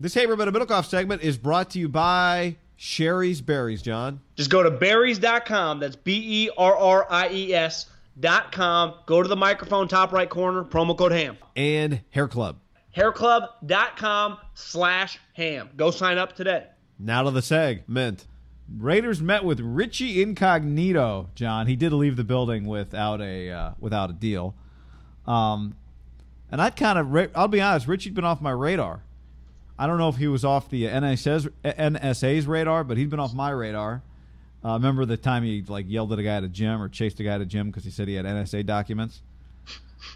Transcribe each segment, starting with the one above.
This Haber Middlekauff segment is brought to you by Shari's Berries, John. Just go to berries.com. That's B E R R I E S.com. Go to the microphone top right corner, promo code HAM. And Hair Club. Hairclub.com slash ham. Go sign up today. Now to the segment. Raiders met with Richie Incognito. John, he did leave the building without a uh, without a deal. Um, and I kind of, I'll be honest, Richie'd been off my radar. I don't know if he was off the NSA's, NSA's radar, but he's been off my radar. Uh, remember the time he like yelled at a guy at a gym or chased a guy at a gym because he said he had NSA documents.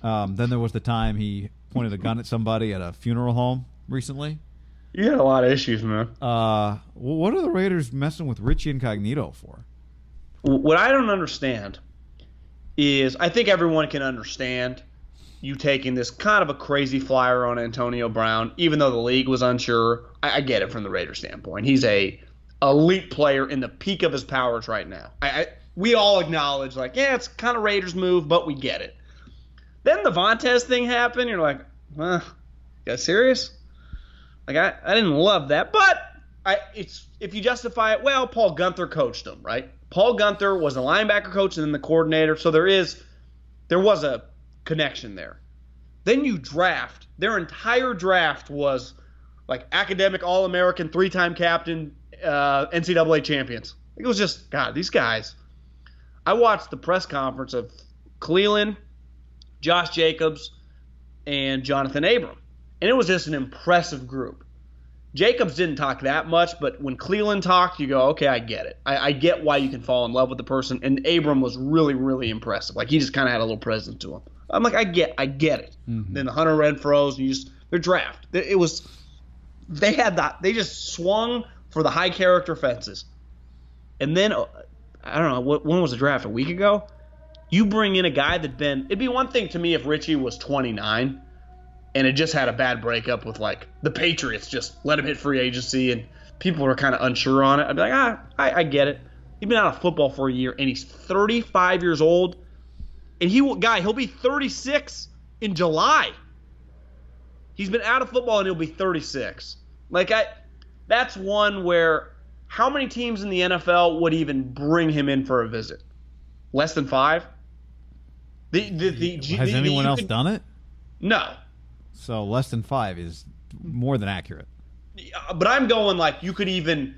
Um, then there was the time he pointed a gun at somebody at a funeral home recently. You had a lot of issues, man. Uh, what are the Raiders messing with Richie Incognito for? What I don't understand is I think everyone can understand you taking this kind of a crazy flyer on Antonio Brown, even though the league was unsure. I, I get it from the Raiders standpoint. He's a elite player in the peak of his powers right now. I, I, we all acknowledge, like, yeah, it's kind of Raiders move, but we get it. Then the Vontaze thing happened. You're like, you guys serious? Like I, I didn't love that, but I it's if you justify it, well, Paul Guenther coached him, right? Paul Guenther was the linebacker coach and then the coordinator, so there is there was a connection there. Then you draft. Their entire draft was like academic All American, three time captain, uh, NCAA champions. It was just God. These guys. I watched the press conference of Clelin, Josh Jacobs, and Jonathan Abram. And it was just an impressive group. Jacobs didn't talk that much, but when Clelin talked, you go, okay, I get it. I, I get why you can fall in love with the person. And Abram was really, really impressive. Like he just kind of had a little presence to him. I'm like, I get, I get it. Mm-hmm. Then the Hunter Renfrows, you just their draft. It was, they had that. They just swung for the high character fences. And then, uh, I don't know, when was the draft? A week ago? You bring in a guy that been. It'd be one thing to me if Richie was 29 and had just had a bad breakup with like the Patriots, just let him hit free agency, and people were kind of unsure on it. I'd be like, ah, I, I get it. He's been out of football for a year, and he's 35 years old, and he will guy he'll be 36 in July. He's been out of football, and he'll be 36. Like I, that's one where how many teams in the NFL would even bring him in for a visit? Less than five. The, the, the, Has anyone else could, done it? No. So less than five is more than accurate. Uh, but I'm going like you could even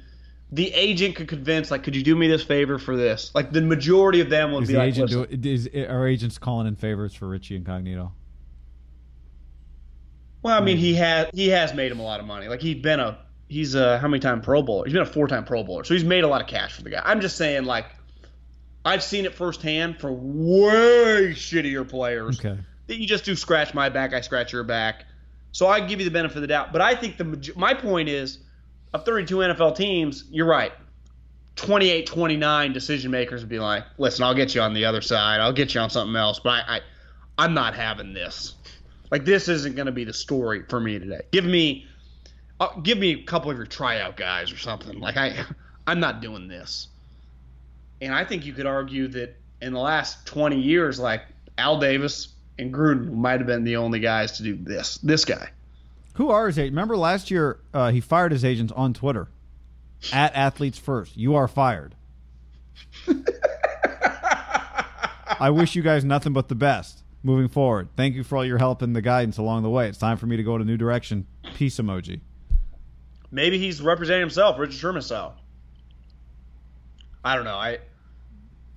the agent could convince like could you do me this favor for this? Like the majority of them would is be the like agent do, is our agents calling in favors for Richie Incognito? Well I mean he has he has made him a lot of money. Like he's been a he's a how many time Pro Bowler? He's been a four time Pro Bowler. So he's made a lot of cash for the guy. I'm just saying like I've seen it firsthand for way shittier players. Okay. That you just do scratch my back, I scratch your back. So I give you the benefit of the doubt. But I think the my point is, of 32 NFL teams, you're right. 28, 29 decision makers would be like, listen, I'll get you on the other side. I'll get you on something else. But I, I I'm not having this. Like this isn't going to be the story for me today. Give me, uh, give me a couple of your tryout guys or something. Like I, I'm not doing this. And I think you could argue that in the last 20 years, like Al Davis and Gruden might have been the only guys to do this. This guy. Who are his agents? Remember last year uh, he fired his agents on Twitter at athletes first. You are fired. I wish you guys nothing but the best moving forward. Thank you for all your help and the guidance along the way. It's time for me to go in a new direction. Peace emoji. Maybe he's representing himself, Richard Sherman style. I don't know. I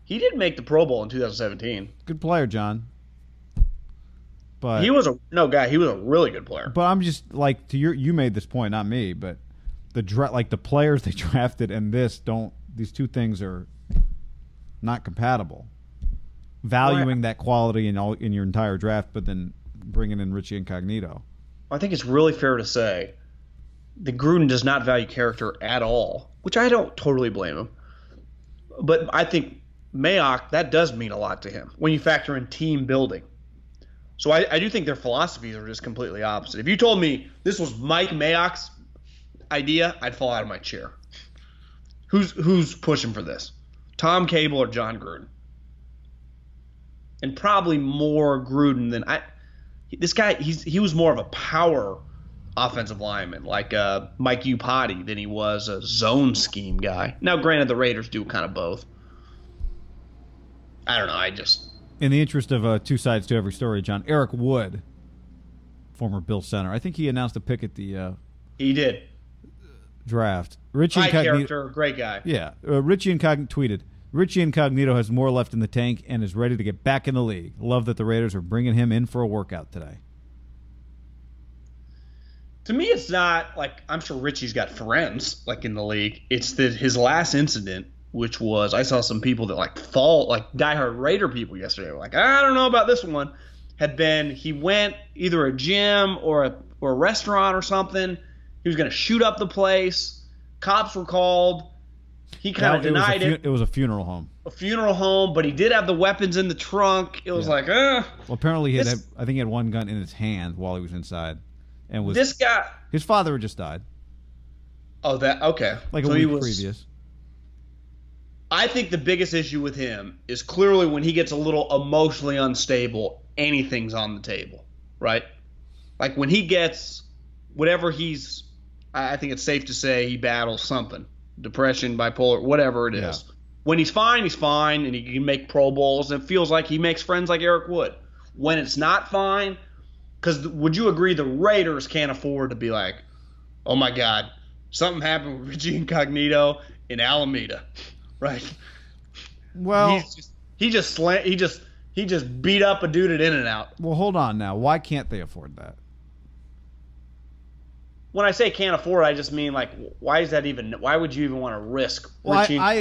he didn't make the Pro Bowl in 2017. Good player, John. But He was a no guy. He was a really good player. But I'm just like to your. You made this point, not me. But the dra- like the players they drafted and this don't. These two things are not compatible. Valuing that quality in all in your entire draft, but then bringing in Richie Incognito. I think it's really fair to say that Gruden does not value character at all, which I don't totally blame him. But I think Mayock that does mean a lot to him when you factor in team building. So I, I do think their philosophies are just completely opposite. If you told me this was Mike Mayock's idea, I'd fall out of my chair. Who's who's pushing for this? Tom Cable or John Gruden? And probably more Gruden than I. This guy, he's he was more of a power offensive lineman, like uh, Mike Iupati, than he was a zone scheme guy. Now, granted, the Raiders do kind of both. I don't know. I just In the interest of uh, two sides to every story, John Eric Wood, former Bill center, I think he announced a pick at the uh, he did draft. Richie high Incognito, character, great guy. yeah, uh, Richie Incognito tweeted. Richie Incognito has more left in the tank and is ready to get back in the league. Love that the Raiders are bringing him in for a workout today. To me, it's not like I'm sure Richie's got friends like in the league. It's that his last incident, which was I saw some people that like fall like diehard Raider people yesterday were like I don't know about this one, had been he went either a gym or a or a restaurant or something. He was going to shoot up the place. Cops were called. He kind of it was denied fu- it. It was a funeral home. A funeral home, but he did have the weapons in the trunk. It was Yeah. like, uh, Well, apparently he had, This- I think he had one gun in his hand while he was inside, and was this guy. his father had just died Oh, that okay. like So a week was- previous. I think the biggest issue with him is clearly when he gets a little emotionally unstable, anything's on the table, right? Like when he gets whatever he's, I think it's safe to say he battles something depression, bipolar, whatever it is. When he's fine, he's fine, and he can make Pro Bowls, and it feels like he makes friends like Eric Wood. When it's not fine, because would you agree the Raiders can't afford to be like, oh my God, something happened with Richie Incognito in Alameda, right? Well, just, he just slant, he just he just beat up a dude at In and Out. well, hold on now. Why can't they afford that? When I say can't afford, I just mean like, why is that even? Why would you even want to risk? Well, I, I, I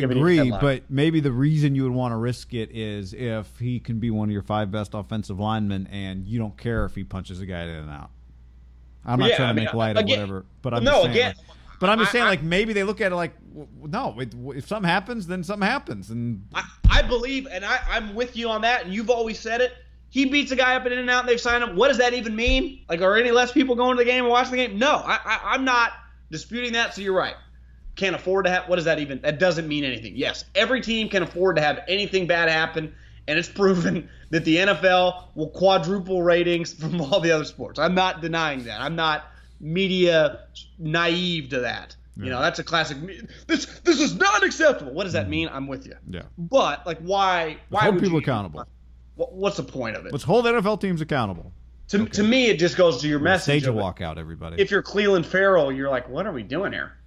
giving you a agree, but maybe the reason you would want to risk it is if he can be one of your five best offensive linemen, and you don't care if he punches a guy in and out. I'm not Yeah, trying I to mean, make light of whatever, but I'm no, just saying. again, like- but I'm just saying, I- like maybe they look at it like, no, it, if something happens, then something happens, and I, I believe, and I, I'm with you on that. And you've always said it. He beats a guy up In and Out, and they've signed him. What does that even mean? Like, are any less people going to the game and watching the game? No, I, I, I'm not disputing that. So you're right. Can't afford to have. What does that even? That doesn't mean anything. Yes, every team can afford to have anything bad happen, and it's proven that the NFL will quadruple ratings from all the other sports. I'm not denying that. I'm not media naive to that. You know, that's a classic. This this is not acceptable. What does that mm-hmm. mean? I'm with you. yeah, But like, why? Why hold would people you- accountable. What, what's the point of it? Let's hold NFL teams accountable. to, to me, it just goes to your message. Stage a walkout, everybody. If you're Clelin Ferrell, you're like, what are we doing here?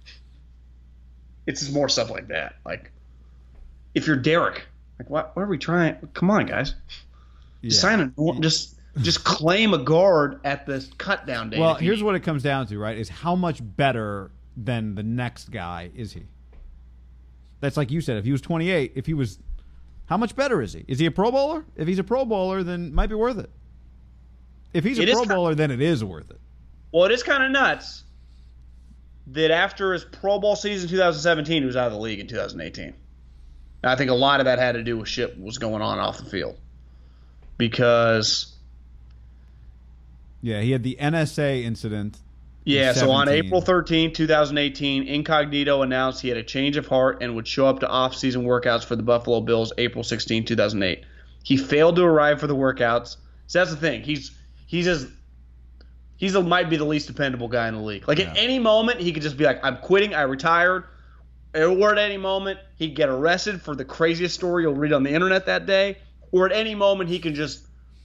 It's just more stuff like that. Like, if you're Derek, like, what? What are we trying? Come on, guys. Yeah. Sign a just just claim a guard at the cut down day. Well, here's what it comes down to, right? Is how much better than the next guy is he? That's like you said. If he was 28, if he was, how much better is he? Is he a Pro Bowler? If he's a Pro Bowler, then it might be worth it. If he's a It Pro Bowler, then it is worth it. Well, it is kind of nuts that after his Pro Bowl season 2017, he was out of the league in 2018. And I think a lot of that had to do with shit was going on off the field. Because Yeah, he had the NSA incident. in Yeah, so on April 13, 2018, Incognito announced he had a change of heart and would show up to off-season workouts for the Buffalo Bills April 16, 2008. He failed to arrive for the workouts. So that's the thing. He's he's as he's a, might be the least dependable guy in the league. Like at any moment, he could just be like, "I'm quitting. I retired." Or at any moment, he'd get arrested for the craziest story you'll read on the internet that day. Or at any moment, he can just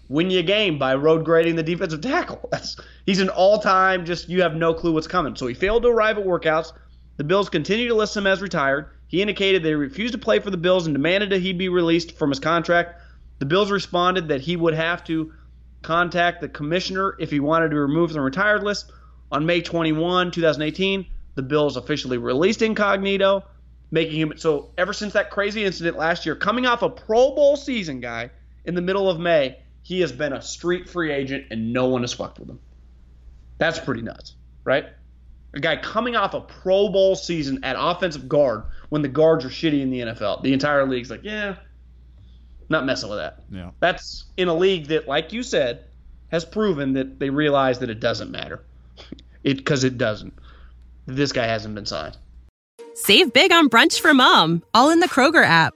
win you a game by road grading the defensive tackle. That's he's an all-time just you have no clue what's coming. So he failed to arrive at workouts. The Bills continue to list him as retired. He indicated they refused to play for the Bills and demanded that he be released from his contract. The Bills responded that he would have to contact the commissioner if he wanted to remove from the retired list. On May 21, 2018, the Bills officially released Incognito, making him so ever since that crazy incident last year, coming off a Pro Bowl season, guy, in the middle of May, he has been a street free agent and no one has fucked with him. That's pretty nuts, right? A guy coming off a Pro Bowl season at offensive guard when the guards are shitty in the NFL. The entire league's like, yeah, not messing with that. Yeah. That's in a league that, like you said, has proven that they realize that it doesn't matter. It because it doesn't. This guy hasn't been signed. Save big on brunch for mom, all in the Kroger app.